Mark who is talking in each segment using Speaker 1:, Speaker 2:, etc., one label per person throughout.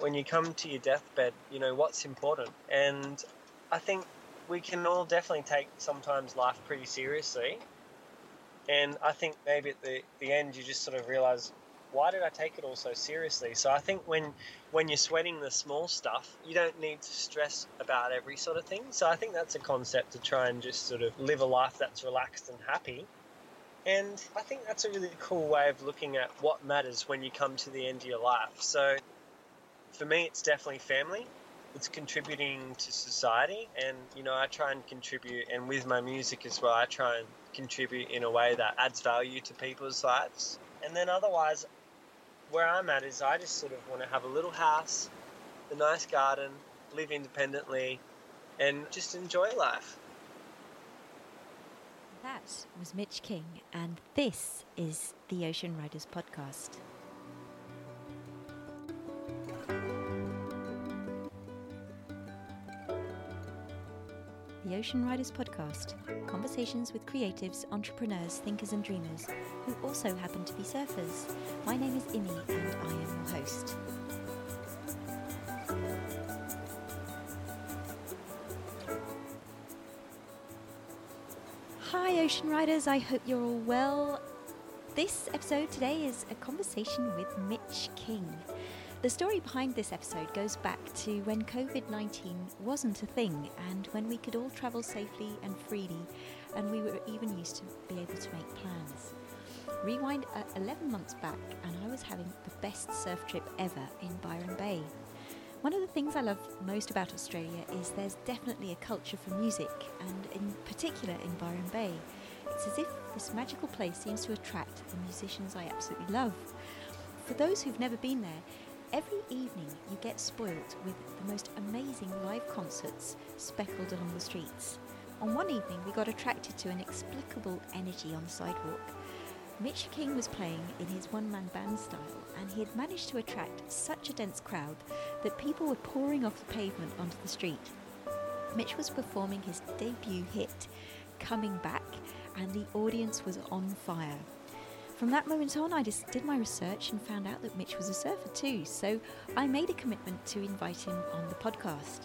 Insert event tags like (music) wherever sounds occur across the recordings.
Speaker 1: when you come to your deathbed, you know, what's important. And I think we can all definitely take sometimes life pretty seriously. And I think maybe at the, the end you just sort of realize why did I take it all so seriously? So I think when when you're sweating the small stuff, you don't need to stress about every sort of thing. So I think that's a concept to try and just sort of live a life that's relaxed and happy. And I think that's a really cool way of looking at what matters when you come to the end of your life. So for me, it's definitely family. It's contributing to society, and you know, I try and contribute, and with my music as well, I try and contribute in a way that adds value to people's lives. And then otherwise, where I'm at is I just sort of want to have a little house, a nice garden, live independently, and just enjoy life.
Speaker 2: That was Mitch King, and this is the Ocean Riders Podcast. The Ocean Riders Podcast conversations with creatives, entrepreneurs, thinkers, and dreamers who also happen to be surfers. My name is Imi, and I am your host. Hi, Ocean Riders. I hope you're all well. This episode today is a conversation with Mitch King. The story behind this episode goes back to when COVID 19 wasn't a thing and when we could all travel safely and freely, and we were even used to be able to make plans. Rewind uh, 11 months back, and I was having the best surf trip ever in Byron Bay. One of the things I love most about Australia is there's definitely a culture for music, and in particular in Byron Bay. It's as if this magical place seems to attract the musicians I absolutely love. For those who've never been there, Every evening, you get spoilt with the most amazing live concerts speckled along the streets. On one evening, we got attracted to an inexplicable energy on the sidewalk. Mitch King was playing in his one man band style, and he had managed to attract such a dense crowd that people were pouring off the pavement onto the street. Mitch was performing his debut hit, Coming Back, and the audience was on fire. From that moment on, I just did my research and found out that Mitch was a surfer too, so I made a commitment to invite him on the podcast.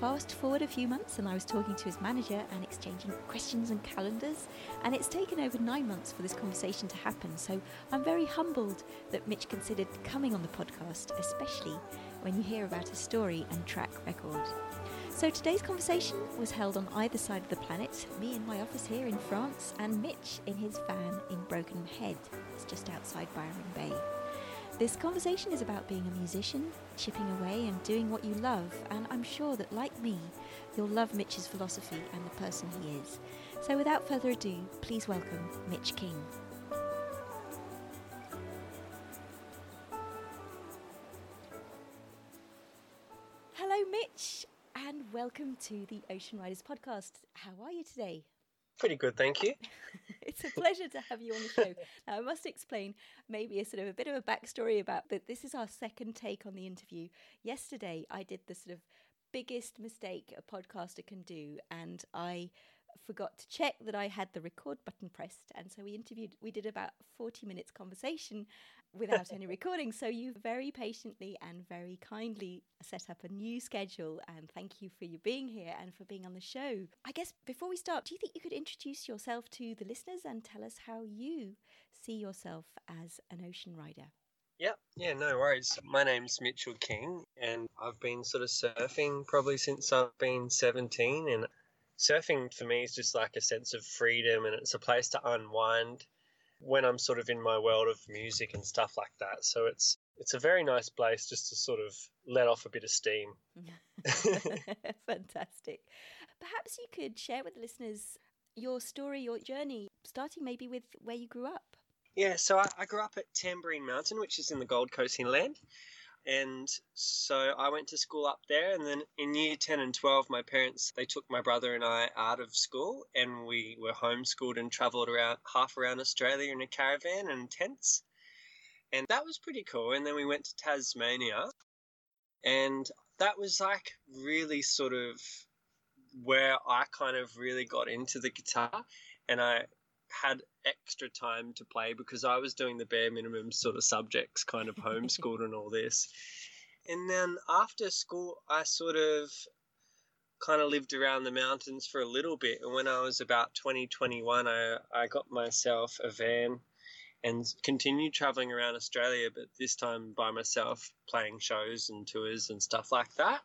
Speaker 2: Fast forward a few months, and I was talking to his manager and exchanging questions and calendars, and it's taken over nine months for this conversation to happen, so I'm very humbled that Mitch considered coming on the podcast, especially when you hear about his story and track record. So today's conversation was held on either side of the planet, me in my office here in France, and Mitch in his van in Broken Head. It's just outside Byron Bay. This conversation is about being a musician, chipping away and doing what you love, and I'm sure that, like me, you'll love Mitch's philosophy and the person he is. So without further ado, please welcome Mitch King. Welcome to the Ocean Riders podcast. How are you today?
Speaker 1: Pretty good, thank you. (laughs)
Speaker 2: it's a pleasure to have you on the show. (laughs) Now, I must explain maybe a sort of a bit of a backstory about that. This is our second take on the interview. Yesterday, I did the sort of biggest mistake a podcaster can do, and I forgot to check that I had the record button pressed. And so we interviewed, we did about 40 minutes conversation without any (laughs) recording. So you very patiently and very kindly set up a new schedule. And thank you for you being here and for being on the show. I guess before we start, do you think you could introduce yourself to the listeners and tell us how you see yourself as an ocean rider?
Speaker 1: Yeah, yeah, no worries. My name's Mitchell King, and I've been sort of surfing probably since I've been 17. And surfing for me is just like a sense of freedom and it's a place to unwind when I'm sort of in my world of music and stuff like that. So it's it's a very nice place just to sort of let off a bit of steam. (laughs) (laughs)
Speaker 2: Fantastic. Perhaps you could share with listeners your story, your journey, starting maybe with where you grew up.
Speaker 1: Yeah, so I, I grew up at Tamborine Mountain, which is in the Gold Coast inland. And so I went to school up there, and then in year 10 and 12, my parents, they took my brother and I out of school, and we were homeschooled and travelled around half around Australia in a caravan and tents. And that was pretty cool. And then we went to Tasmania, and that was like really sort of where I kind of really got into the guitar, and I had extra time to play because I was doing the bare minimum sort of subjects, kind of (laughs) homeschooled and all this. And then after school, I sort of kind of lived around the mountains for a little bit. And when I was about 20, 21, I, I got myself a van and continued traveling around Australia, but this time by myself, playing shows and tours and stuff like that.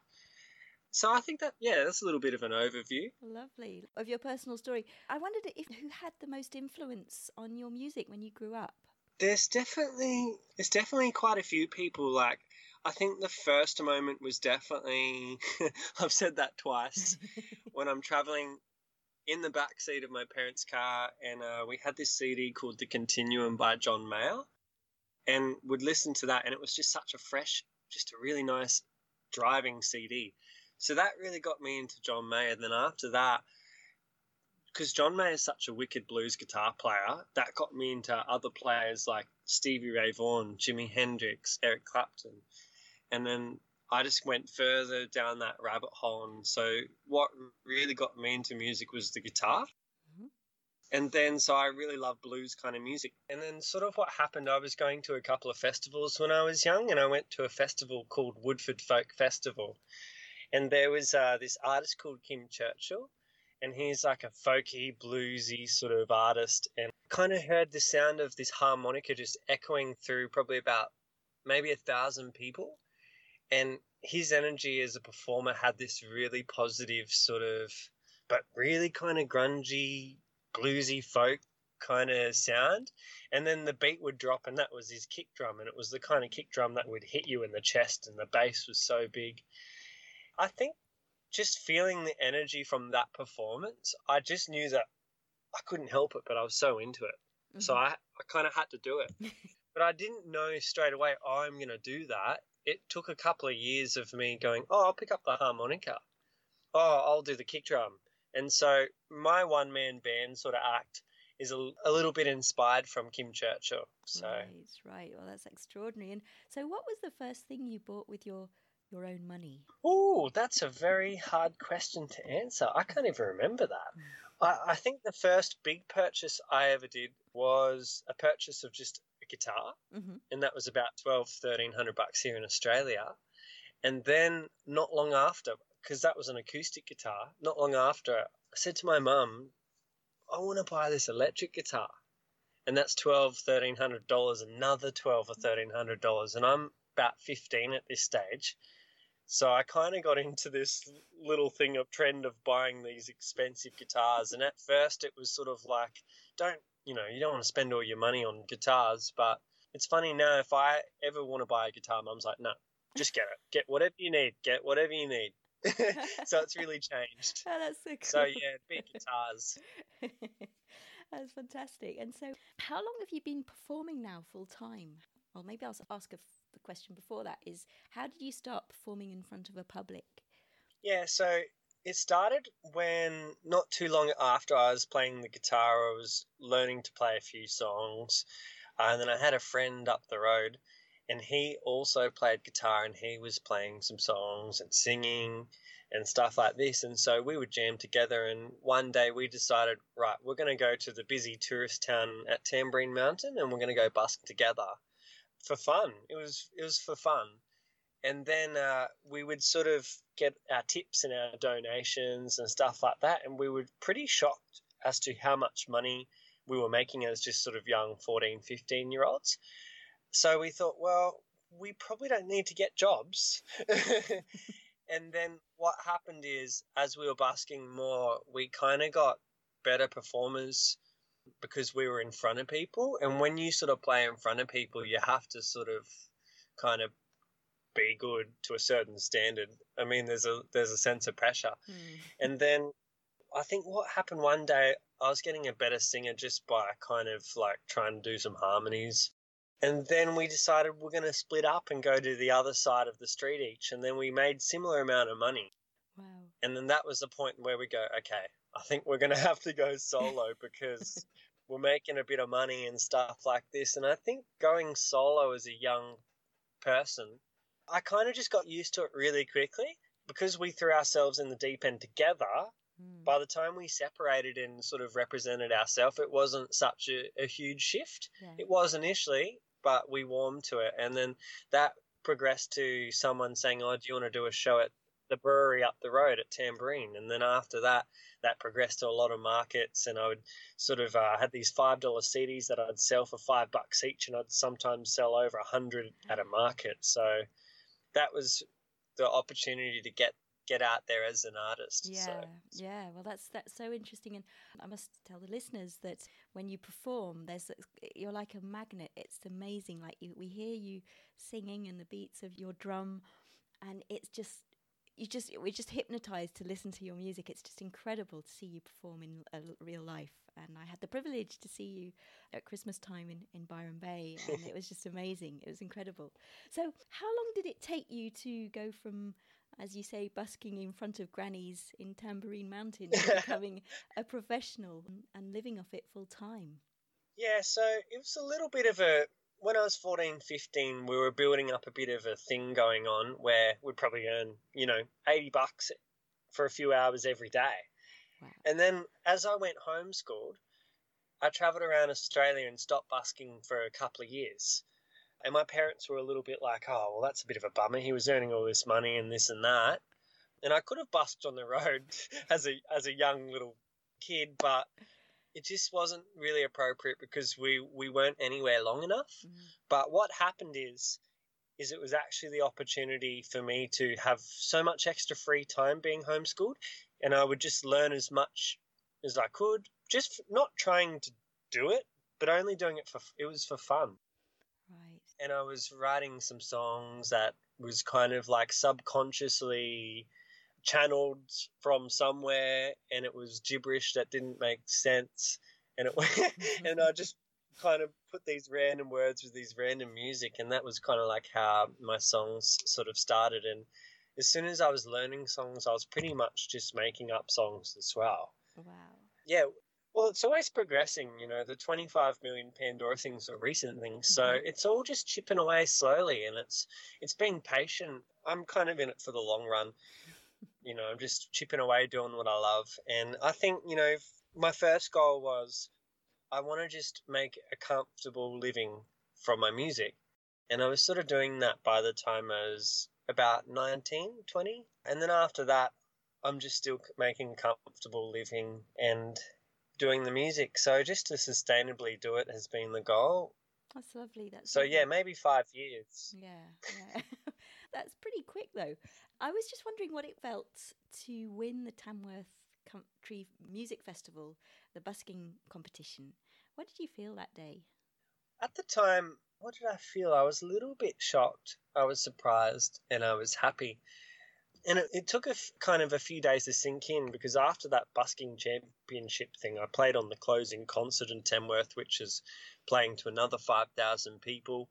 Speaker 1: So I think that yeah, that's a little bit of an overview.
Speaker 2: Lovely of your personal story. I wondered if who had the most influence on your music when you grew up.
Speaker 1: There's definitely there's definitely quite a few people. Like I think the first moment was definitely (laughs) I've said that twice (laughs) when I'm traveling in the back seat of my parents' car, and uh, we had this CD called The Continuum by John Mayer, and would listen to that, and it was just such a fresh, just a really nice driving CD. So that really got me into John Mayer. Then after that, because John Mayer is such a wicked blues guitar player, that got me into other players like Stevie Ray Vaughan, Jimi Hendrix, Eric Clapton. And then I just went further down that rabbit hole. And so, what really got me into music was the guitar. Mm-hmm. And then, so I really love blues kind of music. And then, sort of what happened, I was going to a couple of festivals when I was young, and I went to a festival called Woodford Folk Festival. And there was uh, this artist called Kim Churchill, and he's like a folky, bluesy sort of artist. And kind of heard the sound of this harmonica just echoing through probably about maybe a thousand people and his energy as a performer had this really positive sort of but really kind of grungy bluesy folk kind of sound and then the beat would drop and that was his kick drum and it was the kind of kick drum that would hit you in the chest and the bass was so big i think just feeling the energy from that performance i just knew that i couldn't help it but i was so into it mm-hmm. so i, I kind of had to do it (laughs) but i didn't know straight away oh, i'm going to do that it took a couple of years of me going, oh, I'll pick up the harmonica. Oh, I'll do the kick drum. And so my one man band sort of act is a, a, little bit inspired from Kim Churchill. So
Speaker 2: right, right. Well, that's extraordinary. And so, what was the first thing you bought with your your own money?
Speaker 1: Oh, that's a very hard question to answer. I can't even remember that. Mm. I, I think the first big purchase I ever did was a purchase of just a guitar, mm-hmm. and that was about 12, 1300 bucks here in Australia. And then not long after, because that was an acoustic guitar, not long after, I said to my mum, I want to buy this electric guitar. And that's twelve, thirteen hundred dollars, another twelve or thirteen hundred dollars. And I'm about fifteen at this stage. So I kind of got into this little thing of trend of buying these expensive guitars. And at first it was sort of like, don't you know, you don't want to spend all your money on guitars, but it's funny now if I ever want to buy a guitar, mum's like, no, just get it. Get whatever you need. Get whatever you need. (laughs) so it's really changed.
Speaker 2: Oh, that's so cool.
Speaker 1: So yeah, big guitars. (laughs)
Speaker 2: that's fantastic. And so, how long have you been performing now, full time? Well, maybe I'll ask a, the question before that: is how did you start performing in front of a public?
Speaker 1: Yeah, so it started when not too long after I was playing the guitar, I was learning to play a few songs. Uh, and then I had a friend up the road, and he also played guitar and he was playing some songs and singing and stuff like this. And so we would jam together. And one day we decided, right, we're going to go to the busy tourist town at Tamborine Mountain and we're going to go busk together for fun. It was it was for fun and then uh, we would sort of get our tips and our donations and stuff like that, and we were pretty shocked as to how much money we were making as just sort of young 14, 15 year olds. So we thought, well, we probably don't need to get jobs. (laughs) and then what happened is, as we were busking more, we kind of got better performers because we were in front of people. And when you sort of play in front of people, you have to sort of kind of be good to a certain standard. I mean, there's a there's a sense of pressure, mm. and then I think what happened one day, I was getting a better singer just by kind of like trying to do some harmonies. And then we decided we're going to split up and go to the other side of the street each. And then we made similar amount of money.
Speaker 2: Wow.
Speaker 1: And then that was the point where we go, okay, I think we're going (laughs) to have to go solo because we're making a bit of money and stuff like this. And I think going solo as a young person I kind of just got used to it really quickly because we threw ourselves in the deep end together. Mm. By the time we separated and sort of represented ourselves, it wasn't such a, a huge shift. Yeah. It was initially, but we warmed to it. And then that progressed to someone saying, "Oh, do you want to do a show at the brewery up the road at Tamborine. And then after that, that progressed to a lot of markets, and I would sort of uh, had these five dollar CDs that I'd sell for five bucks each, and I'd sometimes sell over a hundred at a market. So that was the opportunity to get get out there as an artist.
Speaker 2: Yeah,
Speaker 1: so.
Speaker 2: yeah. Well, that's that's so interesting, and I must tell the listeners that when you perform, there's you're like a magnet. It's amazing. Like you, we hear you singing and the beats of your drum, and it's just you just we're just hypnotized to listen to your music. It's just incredible to see you perform in a real life. And I had the privilege to see you at Christmas time in, in Byron Bay, and it was just (laughs) amazing. It was incredible. So, how long did it take you to go from as you say, busking in front of grannies in Tamborine Mountain, to (laughs) becoming a professional and living off it full time?
Speaker 1: Yeah, so it was a little bit of a. When I was 14, 15, we were building up a bit of a thing going on where we'd probably earn, you know, 80 bucks for a few hours every day. Wow. And then as I went homeschooled, I travelled around Australia and stopped busking for a couple of years. And my parents were a little bit like, oh, well, that's a bit of a bummer. He was earning all this money and this and that. And I could have busked on the road (laughs) as a as a young little kid, but it just wasn't really appropriate because we, we weren't anywhere long enough. Mm. But what happened is is it was actually the opportunity for me to have so much extra free time being homeschooled and I would just learn as much as I could, just not trying to do it, but only doing it for it was for fun Right. and I was writing some songs that was kind of like subconsciously channeled from somewhere, and it was gibberish that didn't make sense, and it (laughs) and I just kind of put these random words with these random music, and that was kind of like how my songs sort of started. And as soon as I was learning songs, I was pretty much just making up songs as well.
Speaker 2: Wow.
Speaker 1: Yeah, well, it's always progressing. You know, the 25 million Pandora things are recent things, so mm-hmm. it's all just chipping away slowly, and it's it's being patient. I'm kind of in it for the long run. You know, I'm just chipping away, doing what I love, and I think you know, my first goal was I want to just make a comfortable living from my music, and I was sort of doing that by the time I was about 19, 20, and then after that, I'm just still making a comfortable living and doing the music. So just to sustainably do it has been the goal.
Speaker 2: That's lovely. That's
Speaker 1: so
Speaker 2: lovely.
Speaker 1: yeah, maybe five years.
Speaker 2: Yeah, yeah. (laughs) that's pretty quick though. I was just wondering what it felt to win the Tamworth Country Music Festival, the busking competition. What did you feel that day?
Speaker 1: At the time, what did I feel? I was a little bit shocked. I was surprised and I was happy and it, it took a f- kind of a few days to sink in because after that busking championship thing, I played on the closing concert in Tamworth, which is playing to another five thousand people,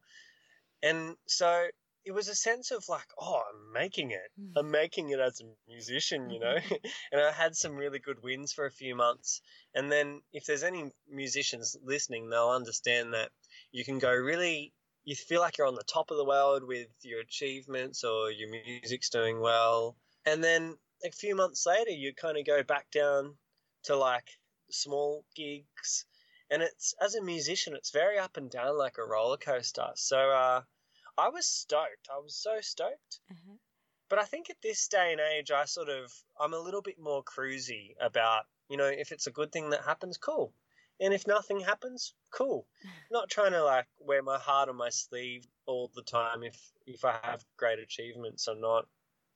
Speaker 1: and so it was a sense of like, oh, I'm making it. Mm. I'm making it as a musician, you know. (laughs) and I had some really good wins for a few months. And then, if there's any musicians listening, they'll understand that you can go really you feel like you're on the top of the world with your achievements or your music's doing well. And then a few months later, you kind of go back down to like small gigs. And it's, as a musician, it's very up and down like a roller coaster. So, uh, I was stoked. I was so stoked. Mm-hmm. But I think at this day and age, I sort of, I'm a little bit more cruisy about, you know, if it's a good thing that happens, cool. And if nothing happens, cool. (laughs) Not trying to like wear my heart on my sleeve all the time if if I have great achievements or not.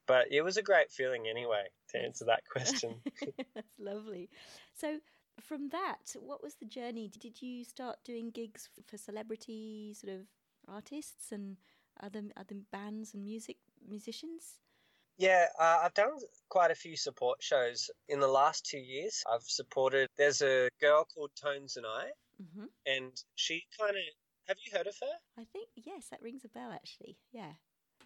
Speaker 1: But it was a great feeling anyway to answer that question. (laughs)
Speaker 2: That's lovely. So from that, what was the journey? Did you start doing gigs for celebrity sort of artists and other other bands and music musicians?
Speaker 1: Yeah, uh, I've done quite a few support shows in the last two years. I've supported. There's a girl called Tones and I, mm-hmm. and she kind of. Have you heard of her?
Speaker 2: I think yes, that rings a bell actually. Yeah.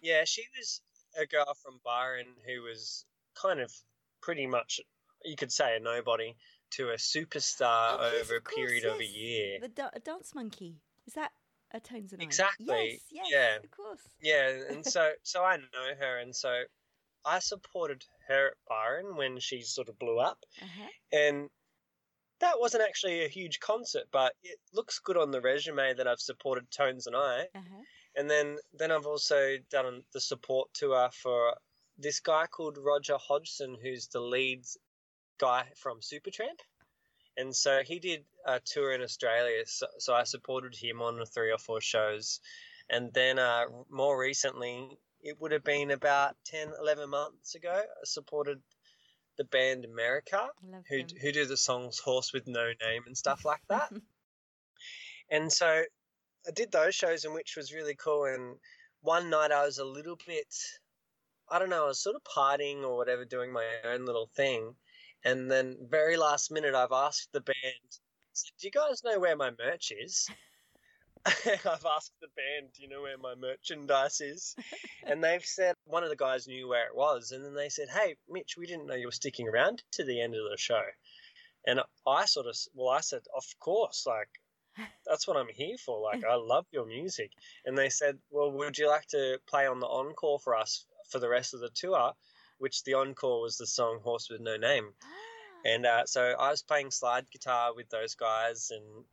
Speaker 1: Yeah, she was a girl from Byron who was kind of pretty much, you could say, a nobody to a superstar oh, over yes, a period
Speaker 2: yes.
Speaker 1: of a year.
Speaker 2: The da- dance monkey is that a Tones and
Speaker 1: I? Exactly.
Speaker 2: Yes, yes,
Speaker 1: yeah.
Speaker 2: Of course.
Speaker 1: Yeah, and so (laughs) so I know her, and so I supported her at Byron when she sort of blew up, uh-huh. and that wasn't actually a huge concert, but it looks good on the resume that I've supported Tones and I. Uh-huh. And then then I've also done the support tour for this guy called Roger Hodgson, who's the lead guy from Supertramp. And so he did a tour in Australia, so, so I supported him on three or four shows. And then uh, more recently, it would have been about 10, 11 months ago, I supported the band America, who,
Speaker 2: them.
Speaker 1: who do the songs Horse with No Name and stuff like (laughs) that. and so I did those shows, and which was really cool. And one night I was a little bit, I don't know, I was sort of partying or whatever, doing my own little thing. And then, very last minute, I've asked the band, Do you guys know where my merch is? (laughs) I've asked the band, Do you know where my merchandise is? (laughs) and they've said, One of the guys knew where it was. And then they said, Hey, Mitch, we didn't know you were sticking around to the end of the show. And I sort of, well, I said, Of course, like, that's what I'm here for. Like, I (laughs) love your music. And they said, Well, would you like to play on the encore for us for the rest of the tour? Which the encore was the song Horse with No Name. (gasps) And uh, so I was playing slide guitar with those guys, and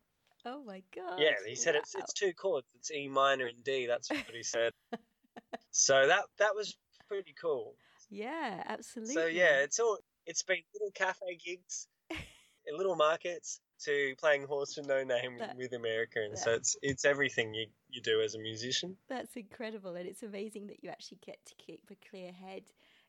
Speaker 2: oh my god!
Speaker 1: yeah, he said
Speaker 2: wow.
Speaker 1: it's it's two chords, it's E minor and D. That's (laughs) what he said. so that that was pretty cool.
Speaker 2: Yeah, absolutely.
Speaker 1: So yeah, it's all it's been little cafe gigs, (laughs) little markets to playing Horse with No Name
Speaker 2: That-
Speaker 1: with America, and so it's it's everything you you do as a musician.
Speaker 2: That's incredible, and it's amazing that you actually get to keep a clear head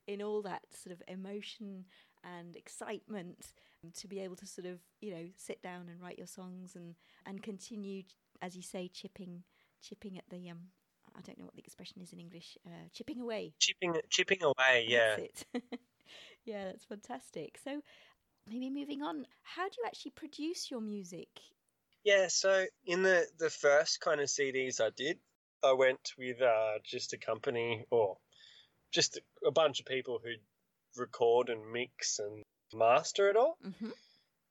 Speaker 2: in all that sort of emotion and excitement to be able to sort of you know sit down and write your songs and and continue as you say chipping chipping at the um I don't know what the expression is in English uh, chipping away
Speaker 1: Chipping chipping away, yeah.
Speaker 2: That's (laughs) yeah, that's fantastic. So maybe moving on, how do you actually produce your music?
Speaker 1: Yeah, so in the the first kind of CDs I did, I went with uh, just a company or just a, a bunch of people who record and mix and master it all.
Speaker 2: Mm-hmm.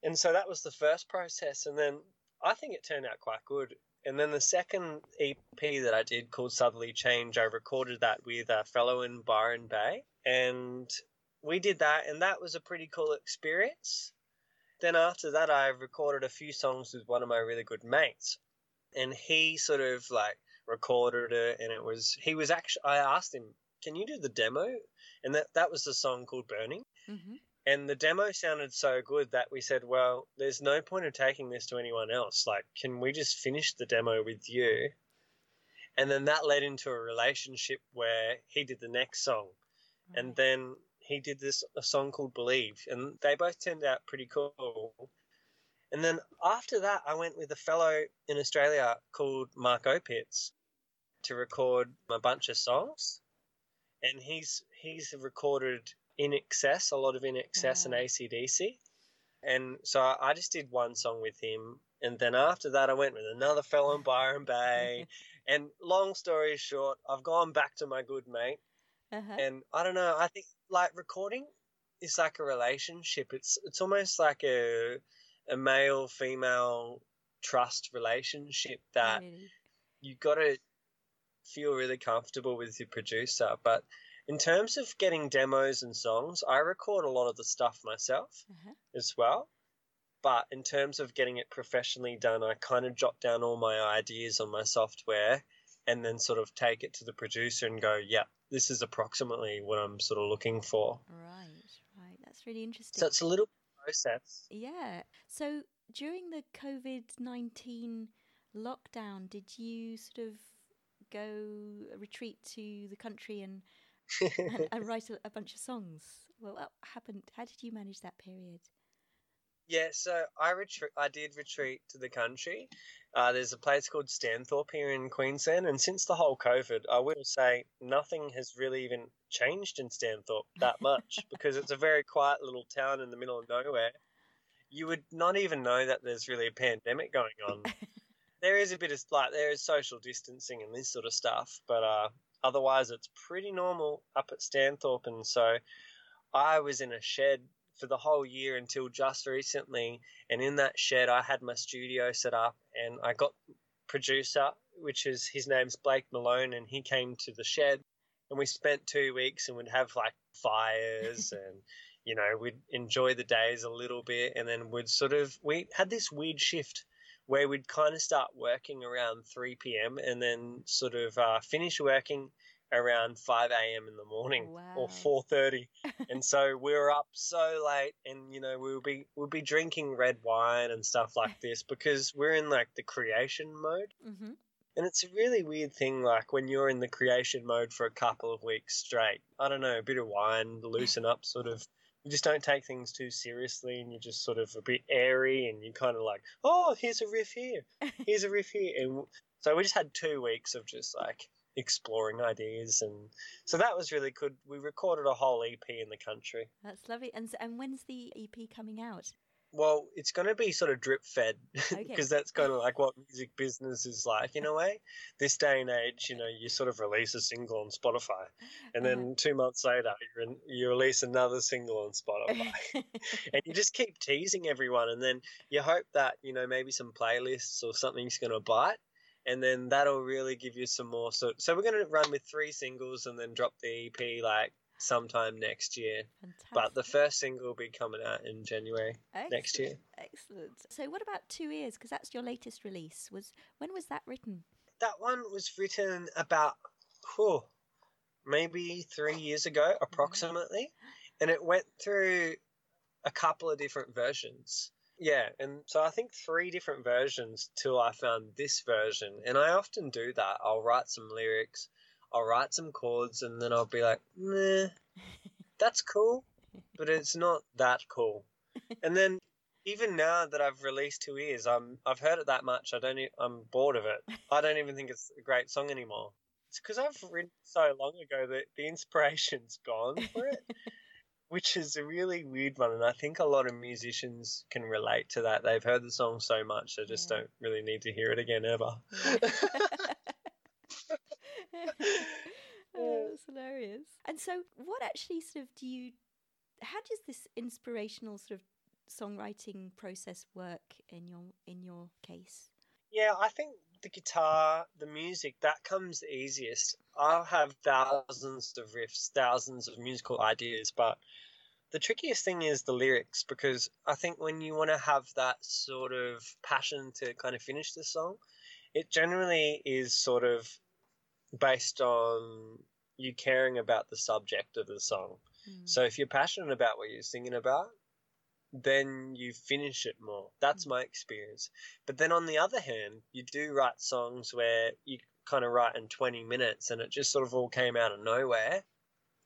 Speaker 1: And so that was the first process, and then I think it turned out quite good. And then the second EP that I did called Southerly Change, I recorded that with a fellow in Byron Bay, and we did that, and that was a pretty cool experience. Then after that, I recorded a few songs with one of my really good mates, and he sort of like recorded it, and it was he was actually I asked him, "Can you do the demo?" And that that was the song called Burning.
Speaker 2: Mm-hmm.
Speaker 1: And the demo sounded so good that we said, well, there's no point of taking this to anyone else. Like, can we just finish the demo with you? And then that led into a relationship where he did the next song. And then he did this a song called Believe. And they both turned out pretty cool. And then after that, I went with a fellow in Australia called Mark Opitz to record a bunch of songs. And he's he's recorded INXS, a lot of INXS and ACDC. And so I I just did one song with him. And then after that, I went with another fellow in Byron Bay. (laughs) and long story short, I've gone back to my good mate.
Speaker 2: uh-huh.
Speaker 1: And I don't know, I think like recording is like a relationship. It's it's almost like a a male female trust relationship that
Speaker 2: Really.
Speaker 1: you got to feel really comfortable with your producer. But in terms of getting demos and songs, I record a lot of the stuff myself
Speaker 2: Uh-huh.
Speaker 1: as well. But in terms of getting it professionally done, I kind of jot down all my ideas on my software and then sort of take it to the producer and go, yeah, this is approximately what I'm sort of looking for.
Speaker 2: Right, right. That's really interesting.
Speaker 1: So it's a little process.
Speaker 2: Yeah. So during the COVID 19 lockdown, did you sort of go retreat to the country and, and, (laughs) and write a, a bunch of songs? Well, what happened? How did you manage that period?
Speaker 1: Yeah, so I retreat. I did retreat to the country. Uh, there's a place called Stanthorpe here in Queensland, and since the whole COVID, I will say nothing has really even changed in Stanthorpe that much (laughs) because it's a very quiet little town in the middle of nowhere. You would not even know that there's really a pandemic going on. (laughs) there is a bit of like there is social distancing and this sort of stuff, but uh, otherwise it's pretty normal up at Stanthorpe, and so I was in a shed for the whole year until just recently. And in that shed, I had my studio set up, and I got producer, which is his name's Blake Malone, and he came to the shed, and we spent two weeks, and we'd have like fires, (laughs) and you know we'd enjoy the days a little bit, and then we'd sort of we had this weird shift where we'd kind of start working around 3 p.m. and then sort of uh, finish working around 5 a.m. in the morning
Speaker 2: Wow.
Speaker 1: or 4:30 (laughs) and so we were up so late and you know we would be we'd be drinking red wine and stuff like this (laughs) because we're in like the creation mode
Speaker 2: Mm-hmm.
Speaker 1: and it's a really weird thing like when you're in the creation mode for a couple of weeks straight i don't know a bit of wine loosen up sort of you just don't take things too seriously and you're just sort of a bit airy and you kind of like oh here's a riff here (laughs) here's a riff here and so we just had two weeks of just like exploring ideas and so that was really good we recorded a whole ep in the country
Speaker 2: That's lovely. And so, and when's the EP coming out?
Speaker 1: Well, it's going to be sort of drip fed because (laughs)
Speaker 2: Okay.
Speaker 1: that's kind of like what music business is like in a way. This day and age, you know, you sort of release a single on Spotify, and
Speaker 2: Uh-huh.
Speaker 1: then two months later, you're in, you release another single on Spotify, (laughs) and you just keep teasing everyone, and then you hope that you know maybe some playlists or something's going to bite. And then that'll really give you some more. So, so we're going to run with three singles and then drop the EP like sometime next year.
Speaker 2: Fantastic.
Speaker 1: But the first single will be coming out in January next year.
Speaker 2: Excellent. So, what about Two Ears? Because that's your latest release. Was when was that written?
Speaker 1: That one was written about, whew, maybe three years ago, approximately, and it went through a couple of different versions. Yeah, and so I think three different versions till I found this version. And I often do that. I'll write some lyrics, I'll write some chords, and then I'll be like, nah, that's cool, but it's not that cool. (laughs) And then even now that I've released Two Ears, I'm I've heard it that much. I don't. e- I'm bored of it. I don't even think it's a great song anymore. It's because I've written so long ago that the inspiration's gone for it, (laughs) which is a really weird one. And I think a lot of musicians can relate to that. They've heard the song so much, they just
Speaker 2: Yeah.
Speaker 1: don't really need to hear it again ever. (laughs) (laughs)
Speaker 2: oh, that's hilarious. And so, what actually sort of do you? How does this inspirational sort of songwriting process work in your in your case?
Speaker 1: Yeah, I think the guitar, the music, that comes easiest. I'll have thousands of riffs, thousands of musical ideas, but the trickiest thing is the lyrics because I think when you want to have that sort of passion to kind of finish the song, it generally is sort of based on you caring about the subject of the song.
Speaker 2: Mm.
Speaker 1: So if you're passionate about what you're singing about, then you finish it more. That's my experience. But then on the other hand, you do write songs where you kind of write in 20 minutes and it just sort of all came out of nowhere.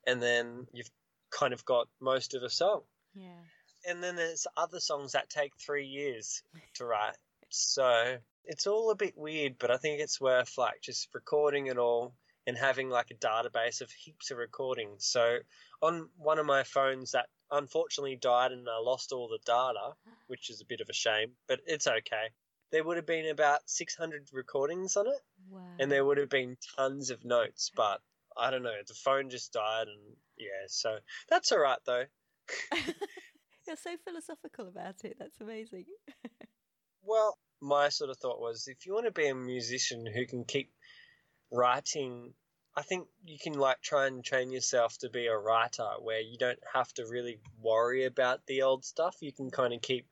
Speaker 1: And then you've kind of got most of a song.
Speaker 2: yeah.
Speaker 1: And then there's other songs that take three years to write. So it's all a bit weird, but I think it's worth like just recording it all and having like a database of heaps of recordings. So on one of my phones that unfortunately died and I lost all the data, which is a bit of a shame, but it's okay. There would have been about 600 recordings on it
Speaker 2: Wow.
Speaker 1: and there would have been tons of notes, but I don't know, the phone just died and yeah, so that's all right though. (laughs)
Speaker 2: You're so philosophical about it. That's amazing. (laughs)
Speaker 1: Well, my sort of thought was if you want to be a musician who can keep writing, I think you can like try and train yourself to be a writer where you don't have to really worry about the old stuff. You can kind of keep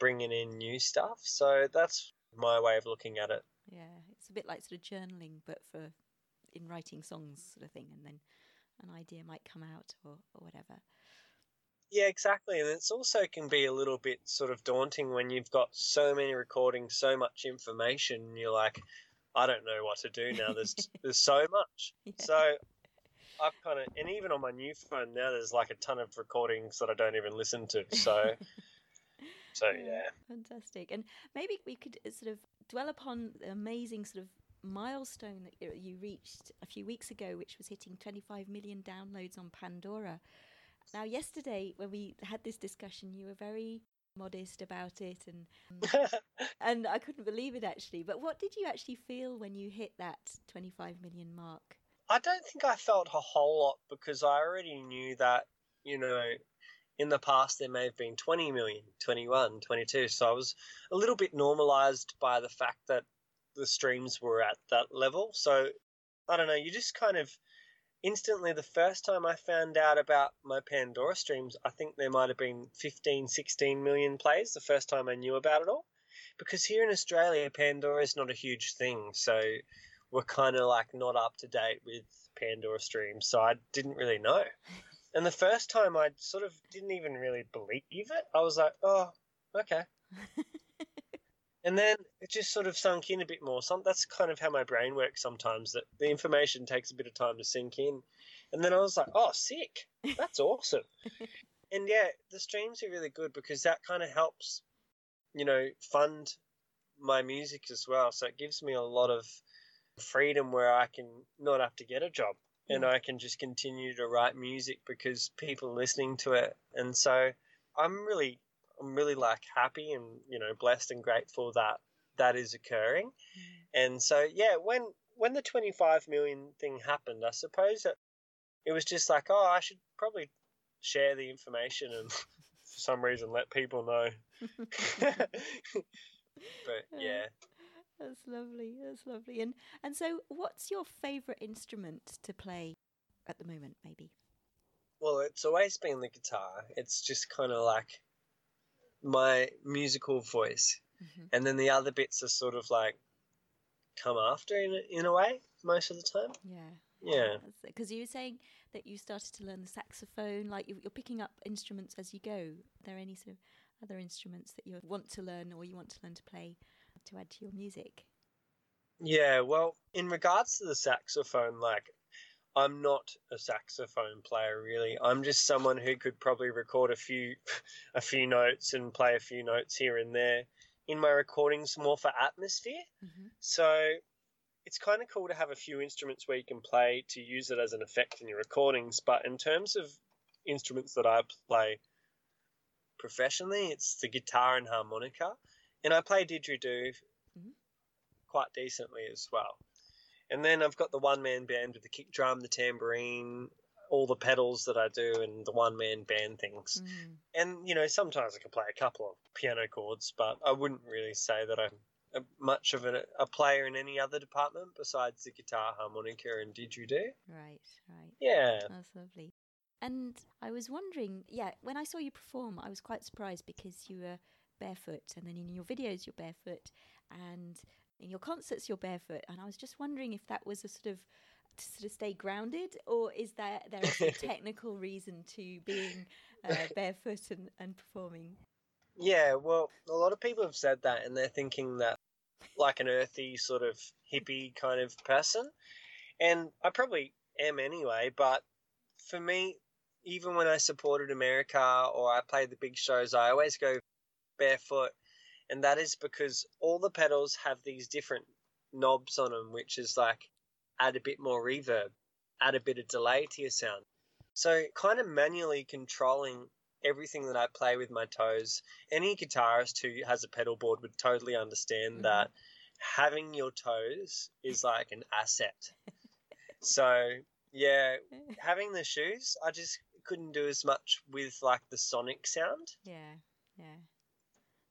Speaker 1: bringing in new stuff. So that's my way of looking at it.
Speaker 2: Yeah, it's a bit like sort of journaling, but for in writing songs, sort of thing, and then an idea might come out or, or whatever.
Speaker 1: Yeah, exactly. And it's also can be a little bit sort of daunting when you've got so many recordings, so much information. and You're like, I don't know what to do now. There's (laughs) there's so much.
Speaker 2: Yeah.
Speaker 1: So I've kind of, and even on my new phone now, there's like a ton of recordings that I don't even listen to. So, so (laughs) yeah.
Speaker 2: Fantastic. And maybe we could uh, sort of dwell upon the amazing sort of milestone that you- you reached a few weeks ago, which was hitting 25 million downloads on Pandora. Now, yesterday, when we had this discussion, you were very modest about it and um, (laughs) and I couldn't believe it actually. But what did you actually feel when you hit that 25 million mark?
Speaker 1: I don't think I felt a whole lot because I already knew that, you know, in the past there may have been 20 million, 21, 22. So I was a little bit normalized by the fact that the streams were at that level. So I don't know, you just kind of instantly, the first time I found out about my Pandora streams, I think there might have been 15, 16 million plays the first time I knew about it all. because here in Australia, Pandora is not a huge thing, so we're kind of like not up to date with Pandora streams, so I didn't really know. And the first time, I sort of didn't even really believe it. I was like, oh, okay. (laughs) and then it just sort of sunk in a bit more. Some that's kind of how my brain works sometimes. That the information takes a bit of time to sink in, and then I was like, oh, sick, that's awesome. (laughs) and yeah, the streams are really good because that kind of helps, you know, fund my music as well. So it gives me a lot of freedom where I can not have to get a job and mm. I can just continue to write music because people are listening to it. And so I'm really, I'm really like happy and you know blessed and grateful that that is occurring. Mm. And so yeah, when when the 25 million thing happened, I suppose it, it was just like, oh, I should probably share the information and (laughs) for some reason let people know. (laughs) but (laughs) yeah.
Speaker 2: That's lovely. That's lovely. And and so, what's your favourite instrument to play at the moment? Maybe.
Speaker 1: Well, it's always been the guitar. It's just kind of like my musical voice, mm-hmm. and then the other bits are sort of like come after in in a way most of the time.
Speaker 2: Yeah.
Speaker 1: Yeah.
Speaker 2: Because you were saying that you started to learn the saxophone, like you're picking up instruments as you go. Are there any sort of other instruments that you want to learn or you want to learn to play to add to your music?
Speaker 1: Yeah, well, in regards to the saxophone, like I'm not a saxophone player really. I'm just someone who could probably record a few (laughs) a few notes and play a few notes here and there in my recordings more for atmosphere. Mm-hmm. So it's kind of cool to have a few instruments where you can play to use it as an effect in your recordings, but in terms of instruments that I play professionally, it's the guitar and harmonica and I play didgeridoo mm-hmm. quite decently as well. And then I've got the one man band with the kick drum, the tambourine, all the pedals that I do, and the one man band things. Mm. And you know, sometimes I can play a couple of piano chords, but I wouldn't really say that I'm much of a, a player in any other department besides the guitar, harmonica, and didgeridoo.
Speaker 2: Right, right.
Speaker 1: Yeah,
Speaker 2: that's lovely. And I was wondering, yeah, when I saw you perform, I was quite surprised because you were barefoot, and then in your videos you're barefoot, and in your concerts you're barefoot. And I was just wondering if that was a sort of to sort of stay grounded, or is there there a (laughs) technical reason to being uh, barefoot and, and performing?
Speaker 1: Yeah, well, a lot of people have said that, and they're thinking that like an earthy sort of hippie kind of person, and I probably am anyway. But for me, even when I supported America or I played the big shows, I always go barefoot, and that is because all the pedals have these different knobs on them, which is like add a bit more reverb, add a bit of delay to your sound. So, kind of manually controlling everything that I play with my toes. Any guitarist who has a pedal board would totally understand mm-hmm. that having your toes is like an asset. (laughs) so, yeah, having the shoes, I just couldn't do as much with like the sonic sound.
Speaker 2: Yeah, yeah.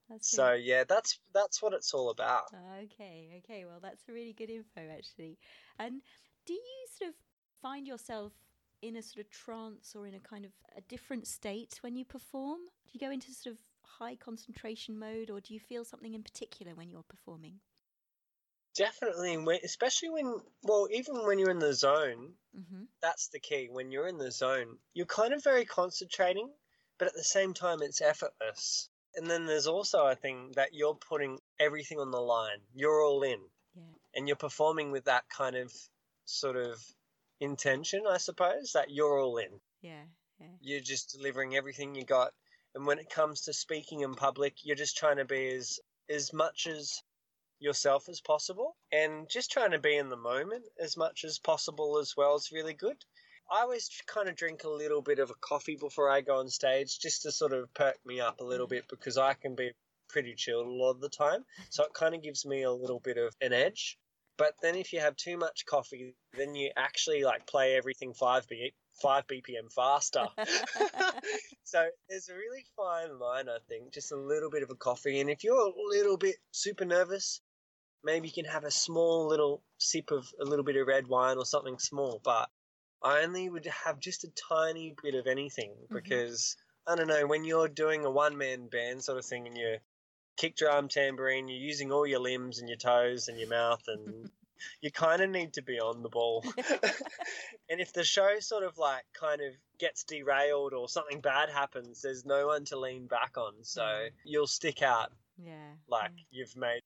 Speaker 1: That's so really... yeah, that's that's what it's all about.
Speaker 2: Okay, okay. Well, that's a really good info actually. And do you sort of find yourself in a sort of trance or in a kind of a different state when you perform? Do you go into sort of high concentration mode, or do you feel something in particular when you're performing?
Speaker 1: Definitely, especially when, well, even when you're in the zone, mm-hmm. that's the key. When you're in the zone, you're kind of very concentrating, but at the same time, it's effortless. And then there's also a thing that you're putting everything on the line. You're all in.
Speaker 2: Yeah.
Speaker 1: And you're performing with that kind of sort of intention, I suppose, that you're all in.
Speaker 2: Yeah. Yeah.
Speaker 1: You're just delivering everything you got. And when it comes to speaking in public, you're just trying to be as as much as yourself as possible and just trying to be in the moment as much as possible as well is really good. I always kind of drink a little bit of a coffee before I go on stage just to sort of perk me up a little bit because I can be pretty chilled a lot of the time. So it kind of gives me a little bit of an edge. But then if you have too much coffee, then you actually like play everything 5 b 5 BPM faster. (laughs) (laughs) so there's a really fine line, I think, just a little bit of a coffee. And if you're a little bit super nervous, maybe you can have a small little sip of a little bit of red wine or something small. But I only would have just a tiny bit of anything mm-hmm. because mm-hmm. I don't know when you're doing a one man band sort of thing and you're kick drum, tambourine, you're using all your limbs and your toes and your mouth, and (laughs) you kind of need to be on the ball. (laughs) (laughs) and if the show sort of like kind of gets derailed or something bad happens, there's no one to lean back on. So
Speaker 2: Mm.
Speaker 1: you'll stick out
Speaker 2: Yeah.
Speaker 1: like you've made,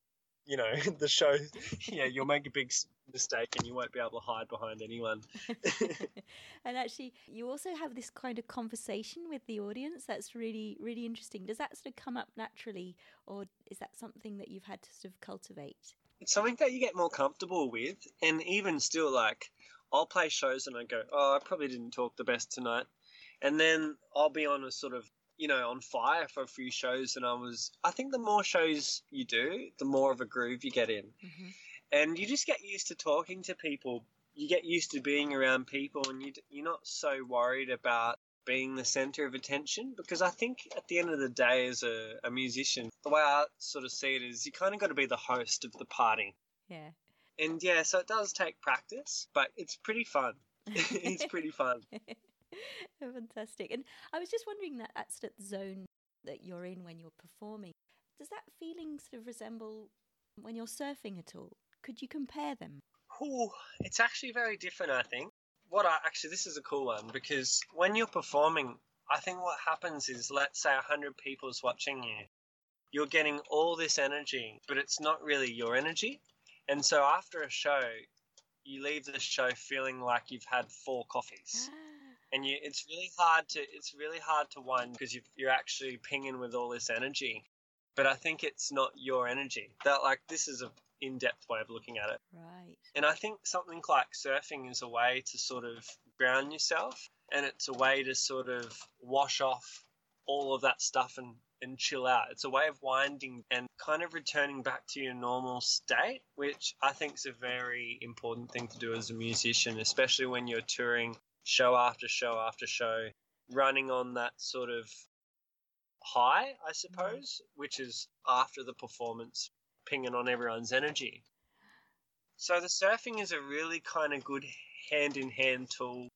Speaker 1: you know, (laughs) the show. Yeah, you'll make a big mistake and you won't be able to hide behind anyone. (laughs) (laughs)
Speaker 2: and actually, you also have this kind of conversation with the audience that's really, really interesting. Does that sort of come up naturally, or is that something that you've had to sort of cultivate?
Speaker 1: It's something that you get more comfortable with, and even still, like I'll play shows and I go, oh, I probably didn't talk the best tonight, and then I'll be on a sort of you know on fire for a few shows, and I was I think the more shows you do, the more of a groove you get in,
Speaker 2: hmm
Speaker 1: and you just get used to talking to people. You get used to being around people, and you, you're not so worried about being the center of attention because I think at the end of the day, as a, a musician, the way I sort of see it is you kind of got to be the host of the party.
Speaker 2: Yeah.
Speaker 1: And yeah, so it does take practice, but it's pretty fun. (laughs) (laughs) it's pretty fun. (laughs) (laughs)
Speaker 2: Fantastic. And I was just wondering that that zone that you're in when you're performing, does that feeling sort of resemble when you're surfing at all? Could you compare them?
Speaker 1: Ooh, it's actually very different, I think. What I actually, this is a cool one because when you're performing, I think what happens is, let's say 100 people's watching you, you're getting all this energy, but it's not really your energy. And so after a show, you leave the show feeling like you've had four coffees. Ah. And you it's really hard to it's really hard to wind because you you're actually pinging with all this energy but i think it's not your energy that like this is a in-depth way of looking at it
Speaker 2: right.
Speaker 1: and i think something like surfing is a way to sort of ground yourself and it's a way to sort of wash off all of that stuff and and chill out. It's a way of winding and kind of returning back to your normal state, which I think is a very important thing to do as a musician, especially when you're touring show after show after show, running on that sort of high, I mm-hmm. suppose, which is after the performance, pinging on everyone's energy. So the surfing is a really kind of good hand in hand tool.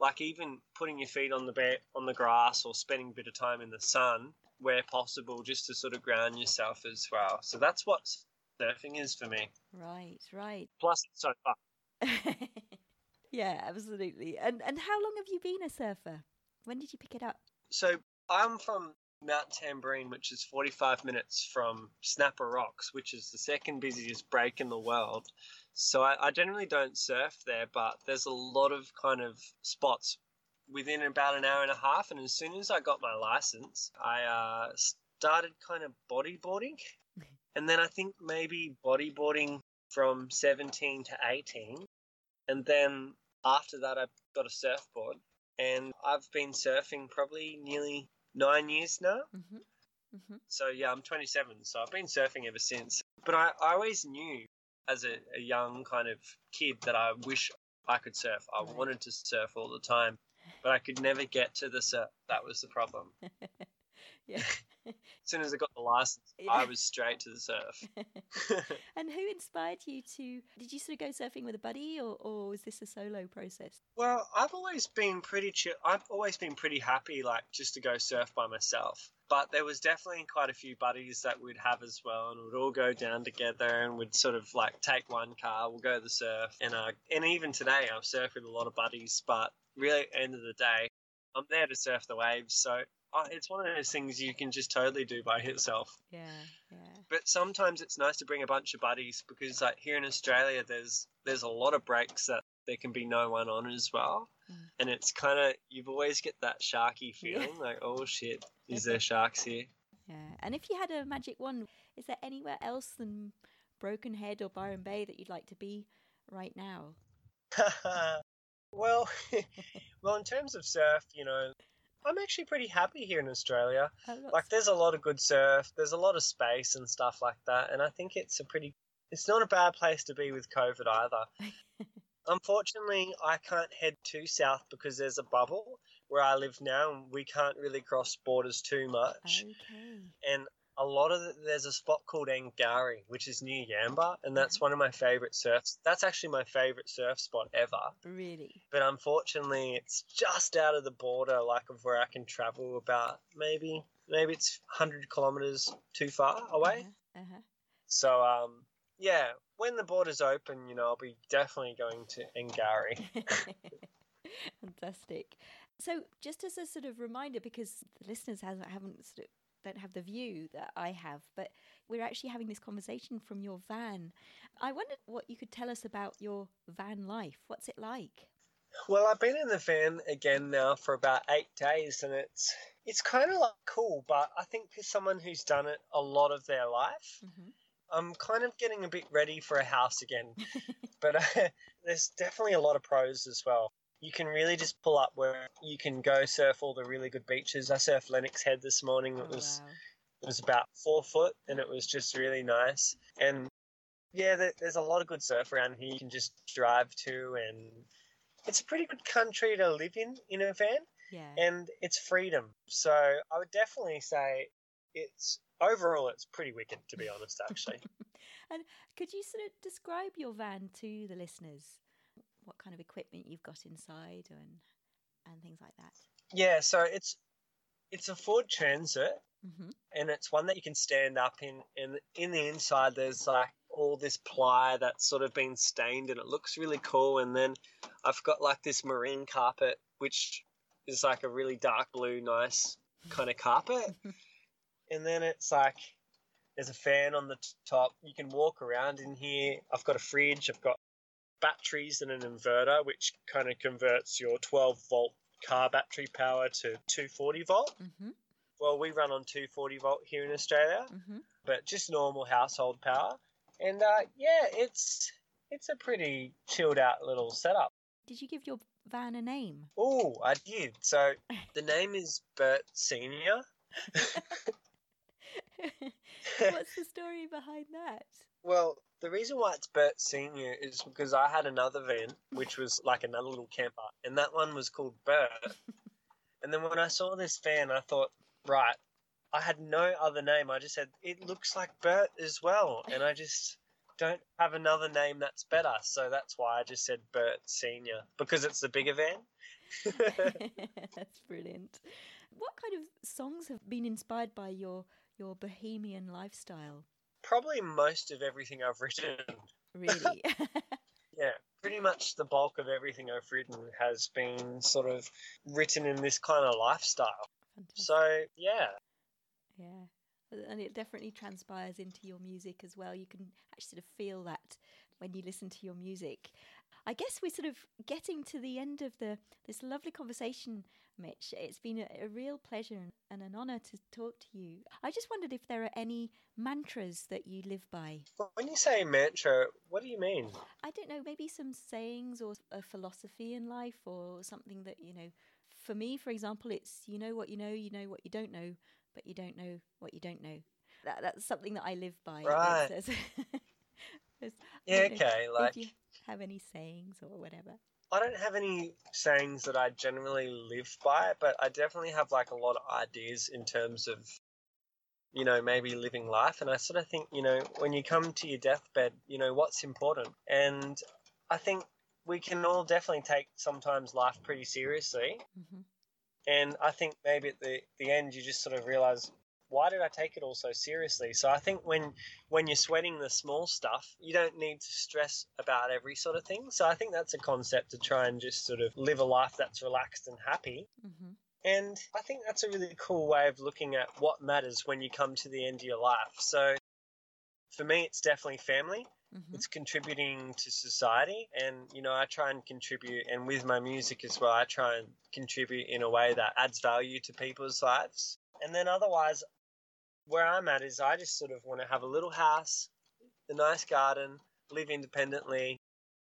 Speaker 1: Like even putting your feet on the ba- on the grass or spending a bit of time in the sun where possible, just to sort of ground yourself as well. So that's what surfing is for me.
Speaker 2: Right, right.
Speaker 1: Plus, it's so fun. (laughs)
Speaker 2: yeah, absolutely. And and how long have you been a surfer? When did you pick it up?
Speaker 1: So I'm from Mount Tamborine, which is 45 minutes from Snapper Rocks, which is the second busiest break in the world. So I, I generally don't surf there, but there's a lot of kind of spots within about an hour and a half. And as soon as I got my license, I uh, started kind of bodyboarding. (laughs) And then I think maybe bodyboarding from 17 to 18. And then after that, I got a surfboard. And I've been surfing probably nearly nine years now.
Speaker 2: hmm hmm
Speaker 1: So yeah, I'm 27, so I've been surfing ever since. But I, I always knew as a, a young kind of kid that I wish I could surf. I
Speaker 2: Right.
Speaker 1: wanted to surf all the time, but I could never get to the surf. That was the problem. (laughs)
Speaker 2: yeah. (laughs)
Speaker 1: As soon as I got the license,
Speaker 2: Yeah.
Speaker 1: I was straight to the surf. (laughs)
Speaker 2: and who inspired you to? Did you sort of go surfing with a buddy, or, or was this a solo process?
Speaker 1: Well, I've always been pretty chill. I've always been pretty happy, like just to go surf by myself. But there was definitely quite a few buddies that we'd have as well, and we'd all go down together, and we'd sort of like take one car, we'll go to the surf, and uh, and even today I've surfed with a lot of buddies. But really, at the end of the day, I'm there to surf the waves, so uh, it's one of those things you can just totally do by yourself.
Speaker 2: Yeah, yeah.
Speaker 1: But sometimes it's nice to bring a bunch of buddies because, like here in Australia, there's there's a lot of breaks that there can be no one on as well,
Speaker 2: Mm.
Speaker 1: and it's kind of you've always get that sharky (laughs)
Speaker 2: Yeah.
Speaker 1: feeling, like oh shit, is there (laughs) sharks here?
Speaker 2: Yeah. And if you had a magic wand, is there anywhere else than Broken Head or Byron Bay that you'd like to be right now? (laughs)
Speaker 1: well, well, in terms of surf, you know, I'm actually pretty happy here in Australia.
Speaker 2: Oh,
Speaker 1: Like, there's a lot of good surf, there's a lot of space and stuff like that, and I think it's a pretty, it's not a bad place to be with COVID either. (laughs) Unfortunately, I can't head too south because there's a bubble where I live now, and we can't really cross borders too much.
Speaker 2: okay.
Speaker 1: And a lot of the, there's a spot called Angourie, which is near Yamba, and that's one of my favorite surfs. That's actually my favorite surf spot ever.
Speaker 2: Really?
Speaker 1: But unfortunately, it's just out of the border, like of where I can travel about maybe maybe it's 100 kilometers too far away.
Speaker 2: Uh-huh, uh-huh.
Speaker 1: So, um, yeah, when the borders open, you know, I'll be definitely going to Angourie. (laughs)
Speaker 2: Fantastic. So, just as a sort of reminder, because the listeners haven't, haven't sort of don't have the view that I have, but we're actually having this conversation from your van. I wondered what you could tell us about your van life. What's it like?
Speaker 1: Well, I've been in the van again now for about eight days, and it's it's kind of like cool. But I think for someone who's done it a lot of their life,
Speaker 2: Mm-hmm.
Speaker 1: I'm kind of getting a bit ready for a house again. (laughs) but uh, there's definitely a lot of pros as well. You can really just pull up where you can go surf all the really good beaches. I surfed Lennox Head this morning. It
Speaker 2: Oh,
Speaker 1: was
Speaker 2: wow.
Speaker 1: it was about four foot, and it was just really nice. And yeah, there's a lot of good surf around here. You can just drive to, and it's a pretty good country to live in in a van,
Speaker 2: Yeah.
Speaker 1: and it's freedom. So I would definitely say it's overall it's pretty wicked to be honest. Actually, (laughs)
Speaker 2: and could you sort of describe your van to the listeners? What kind of equipment you've got inside and and things like that?
Speaker 1: yeah. So it's it's a Ford Transit,
Speaker 2: Mm-hmm.
Speaker 1: and it's one that you can stand up in and in the inside there's like all this ply that's sort of been stained and it looks really cool and then i've got like this marine carpet which is like a really dark blue nice kind of carpet (laughs) and then it's like there's a fan on the t- top you can walk around in here i've got a fridge i've got batteries and an inverter which kind of converts your 12 volt car battery power to 240 volt
Speaker 2: Mm-hmm.
Speaker 1: well, we run on 240 volt here in Australia,
Speaker 2: Mm-hmm.
Speaker 1: but just normal household power. And uh, yeah, it's it's a pretty chilled out little setup.
Speaker 2: Did you give your van a name?
Speaker 1: Oh, I did. So the name is Bert Senior. (laughs) (laughs)
Speaker 2: What's the story behind that?
Speaker 1: well, the reason why it's Bert Senior is because I had another van, which was like another little camper, and that one was called Bert. (laughs) and then when I saw this van, I thought, right, I had no other name. I just said it looks like Bert as well, and I just don't have another name that's better. So that's why I just said Bert Senior because it's the bigger van. (laughs) (laughs)
Speaker 2: That's brilliant. What kind of songs have been inspired by your your bohemian lifestyle?
Speaker 1: Probably most of everything I've written.
Speaker 2: Really? (laughs)
Speaker 1: Yeah, pretty much the bulk of everything I've written has been sort of written in this kind of lifestyle.
Speaker 2: Fantastic.
Speaker 1: So yeah,
Speaker 2: Yeah. And it definitely transpires into your music as well. You can actually sort of feel that when you listen to your music. I guess we're sort of getting to the end of the this lovely conversation, Mitch. It's been a, a real pleasure and an honour to talk to you. I just wondered if there are any mantras that you live by.
Speaker 1: when you say mantra, uh, what do you mean?
Speaker 2: I don't know, maybe some sayings or a philosophy in life or something that, you know, for me, for example, it's you know what you know, you know what you don't know, but you don't know what you don't know. That, that's something that I live by.
Speaker 1: Right. (laughs)
Speaker 2: it's- it's-
Speaker 1: Yeah,
Speaker 2: know
Speaker 1: okay.
Speaker 2: if
Speaker 1: Like
Speaker 2: you have any sayings or whatever.
Speaker 1: I don't have any sayings that I generally live by, but I definitely have like a lot of ideas in terms of you know, maybe living life. And I sort of think, you know, when you come to your deathbed, you know, what's important? And I think we can all definitely take sometimes life pretty seriously.
Speaker 2: Hmm
Speaker 1: and I think maybe at the the end you just sort of realize why did I take it all so seriously? So I think when when you're sweating the small stuff, you don't need to stress about every sort of thing. So I think that's a concept to try and just sort of live a life that's relaxed and happy.
Speaker 2: hmm
Speaker 1: And I think that's a really cool way of looking at what matters when you come to the end of your life. So for me, it's definitely family
Speaker 2: hmm
Speaker 1: it's contributing to society and you know i try and contribute and with my music as well i try and contribute in a way that adds value to people's lives and then otherwise where i'm at is i just sort of want to have a little house a nice garden live independently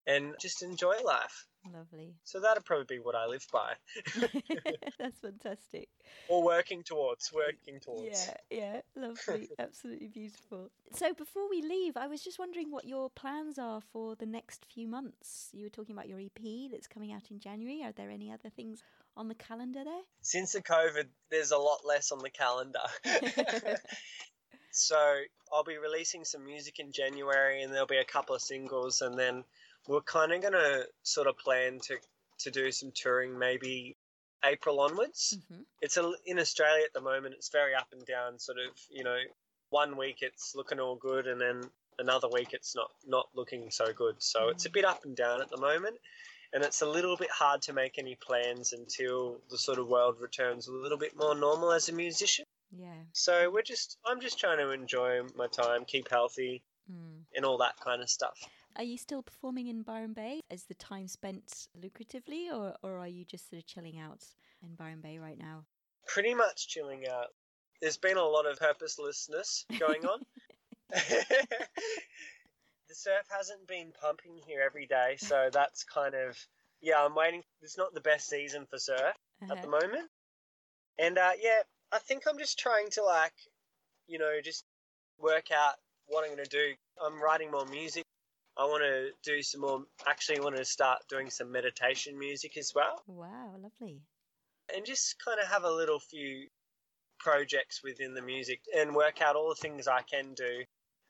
Speaker 1: and just enjoy life
Speaker 2: Lovely.
Speaker 1: so that'd probably be what i live by (laughs)
Speaker 2: That's fantastic.
Speaker 1: or working towards working towards
Speaker 2: Yeah, yeah, lovely, absolutely beautiful. So before we leave, I was just wondering what your plans are for the next few months. You were talking about your EP that's coming out in January. Are there any other things on the calendar there?
Speaker 1: since the covid there's a lot less on the calendar (laughs) (laughs) So I'll be releasing some music in January, and there'll be a couple of singles, and then we're kind of gonna sort of plan to to do some touring, maybe April onwards.
Speaker 2: Mm-hmm.
Speaker 1: It's a, in Australia at the moment. It's very up and down. Sort of, you know, one week it's looking all good, and then another week it's not not looking so good. So it's a bit up and down at the moment, and it's a little bit hard to make any plans until the sort of world returns a little bit more normal as a musician.
Speaker 2: Yeah.
Speaker 1: So we're just I'm just trying to enjoy my time, keep healthy,
Speaker 2: Mm.
Speaker 1: and all that kind of stuff.
Speaker 2: Are you still performing in Byron Bay? Is the time spent lucratively, or, or are you just sort of chilling out in Byron Bay right now?
Speaker 1: Pretty much chilling out. There's been a lot of purposelessness going on. (laughs) (laughs) the surf hasn't been pumping here every day, so (laughs) that's kind of yeah. I'm waiting. It's not the best season for surf at the
Speaker 2: Uh-huh.
Speaker 1: moment, and uh, yeah, I think I'm just trying to like, you know, just work out what I'm going to do. I'm writing more music. I want to do some more. Actually, want to start doing some meditation music as well,
Speaker 2: Wow, lovely.
Speaker 1: and just kind of have a little few projects within the music and work out all the things I can do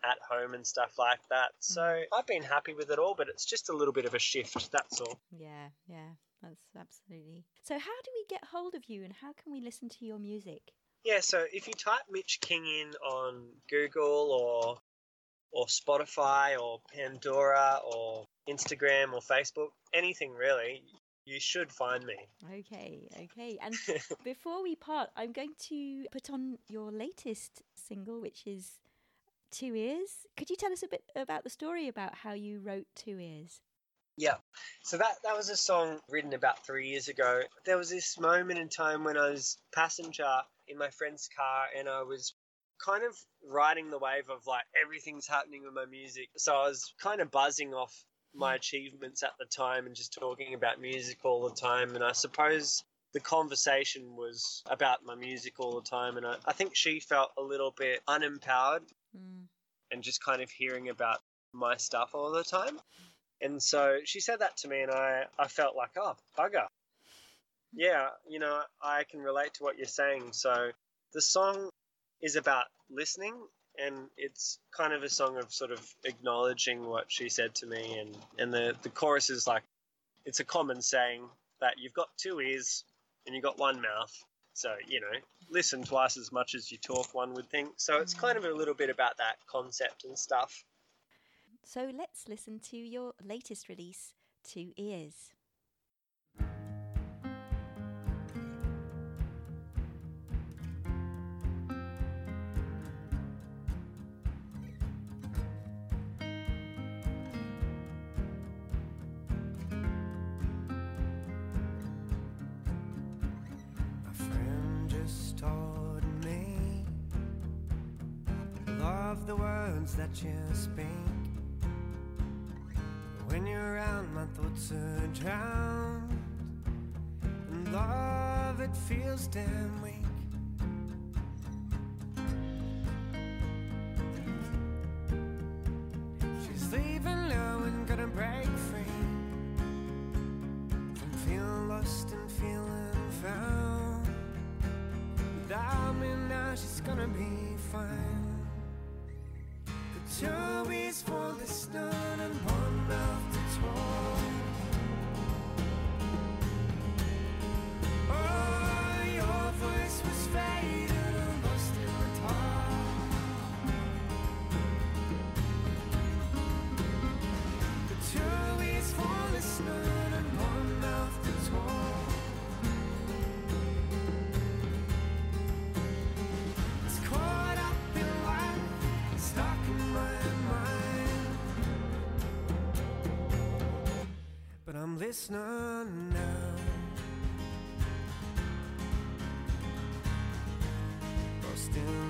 Speaker 1: at home and stuff like that. Mm. So I've been happy with it all, but it's just a little bit of a shift. That's all.
Speaker 2: Yeah, yeah, that's absolutely. So, how do we get hold of you and how can we listen to your music?
Speaker 1: Yeah, so if you type Mitch King in on Google or or Spotify or Pandora or Instagram or Facebook, anything really, you should find me.
Speaker 2: Okay, okay. And (laughs) before we part, I'm going to put on your latest single, which is Two Ears. Could you tell us a bit about the story about how you wrote Two Ears?
Speaker 1: Yeah. So that that was a song written about three years ago. There was this moment in time when I was passenger in my friend's car and I was kind of riding the wave of like everything's happening with my music. So I was kind of buzzing off my mm. achievements at the time and just talking about music all the time. And I suppose the conversation was about my music all the time. And I, I think she felt a little bit unempowered
Speaker 2: Mm.
Speaker 1: and just kind of hearing about my stuff all the time. And so she said that to me, and I, I felt like, oh, bugger. Yeah, you know, I can relate to what you're saying. So the song is about listening, and it's kind of a song of sort of acknowledging what she said to me. And, and the, the chorus is like, it's a common saying that you've got two ears and you've got one mouth. So, you know, listen twice as much as you talk, one would think. So it's kind of a little bit about that concept and stuff.
Speaker 2: So, let's listen to your latest release, Two Ears.
Speaker 3: That you speak When you're around my thoughts are drowned And love it feels damn weak She's leaving now and gonna break free from feeling lost and feeling found. Without me now, she's gonna be fine. Listening now. Lost in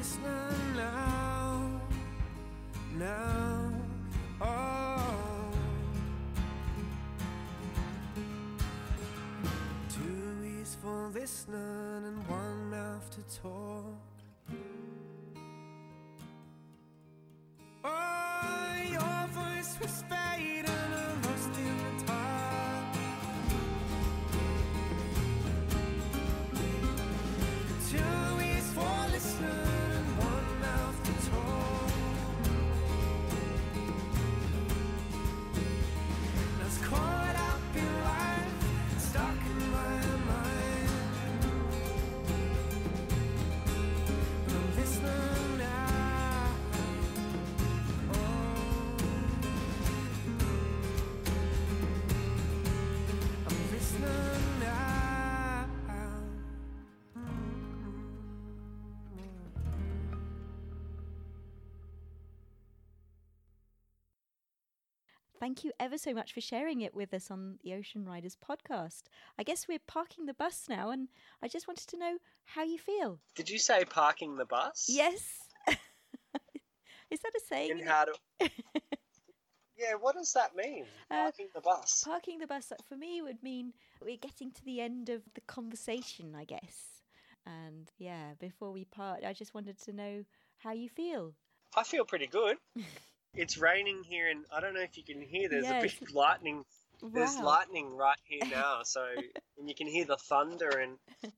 Speaker 3: listening now, now, oh. Two ears for listening and one mouth to talk.
Speaker 2: Thank you ever so much for sharing it with us on the Ocean Riders podcast. I guess we're parking the bus now, and I just wanted to know how you feel.
Speaker 1: Did you say parking the bus?
Speaker 2: Yes. (laughs) Is that a saying?
Speaker 1: And how to? (laughs) yeah, what does that mean?
Speaker 2: Uh,
Speaker 1: Parking the bus.
Speaker 2: Parking the bus uh, for me would mean we're getting to the end of the conversation, I guess. And yeah, before we part, I just wanted to know how you feel.
Speaker 1: I feel pretty good. (laughs) it's raining here, and I don't know if you can hear. There's
Speaker 2: Yeah,
Speaker 1: a big lightning. There's lightning right here (laughs) now, so and you can hear the thunder, and (laughs)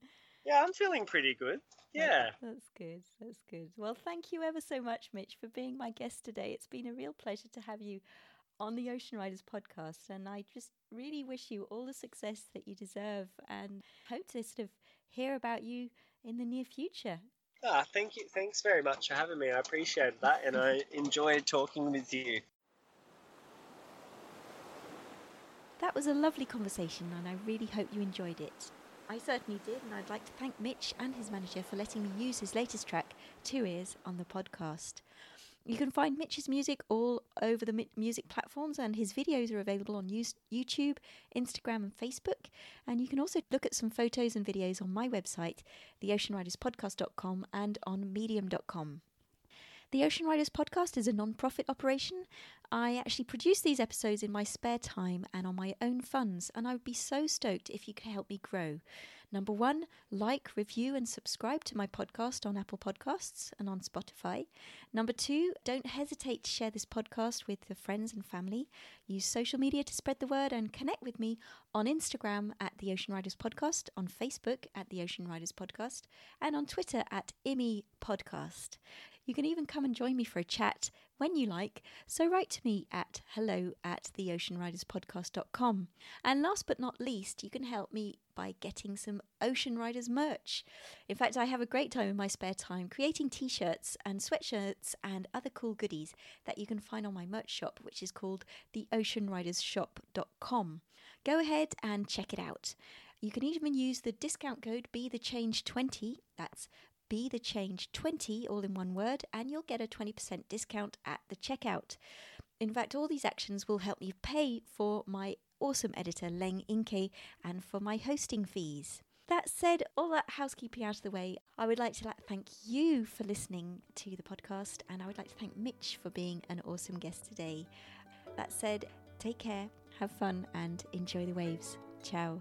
Speaker 1: yeah, I'm feeling pretty good. Yeah.
Speaker 2: That's good. That's good. Well, thank you ever so much, Mitch, for being my guest today. It's been a real pleasure to have you on the Ocean Riders podcast. And I just really wish you all the success that you deserve and hope to sort of hear about you in the near future.
Speaker 1: Ah, thank you. Thanks very much for having me. I appreciate that, and I enjoyed talking with you.
Speaker 2: That was a lovely conversation, and I really hope you enjoyed it. I certainly did, and I'd like to thank Mitch and his manager for letting me use his latest track, Two Ears, on the podcast. You can find Mitch's music all over the music platforms, and his videos are available on YouTube, Instagram, and Facebook. And you can also look at some photos and videos on my website, theoceanriderspodcast.com, and on medium.com. The Ocean Riders podcast is a non profit operation. I actually produce these episodes in my spare time and on my own funds, and I would be so stoked if you could help me grow. Number one, like, review, and subscribe to my podcast on Apple Podcasts and on Spotify. Number two, don't hesitate to share this podcast with your friends and family. Use social media to spread the word and connect with me on Instagram at the Ocean Riders Podcast, on Facebook at the Ocean Riders Podcast, and on Twitter at IMI Podcast. You can even come and join me for a chat when you like. So write to me at hello at theoceanriderspodcast.com. And last but not least, you can help me by getting some Ocean Riders merch. In fact, I have a great time in my spare time creating t shirts and sweatshirts and other cool goodies that you can find on my merch shop, which is called theoceanridershop.com. Go ahead and check it out. You can even use the discount code Be the Change 20. That's be the change 20 all in one word and you'll get a 20% discount at the checkout. In fact all these actions will help me pay for my awesome editor leng inke and for my hosting fees. That said all that housekeeping out of the way i would like to thank you for listening to the podcast and i would like to thank mitch for being an awesome guest today. That said take care have fun and enjoy the waves. Ciao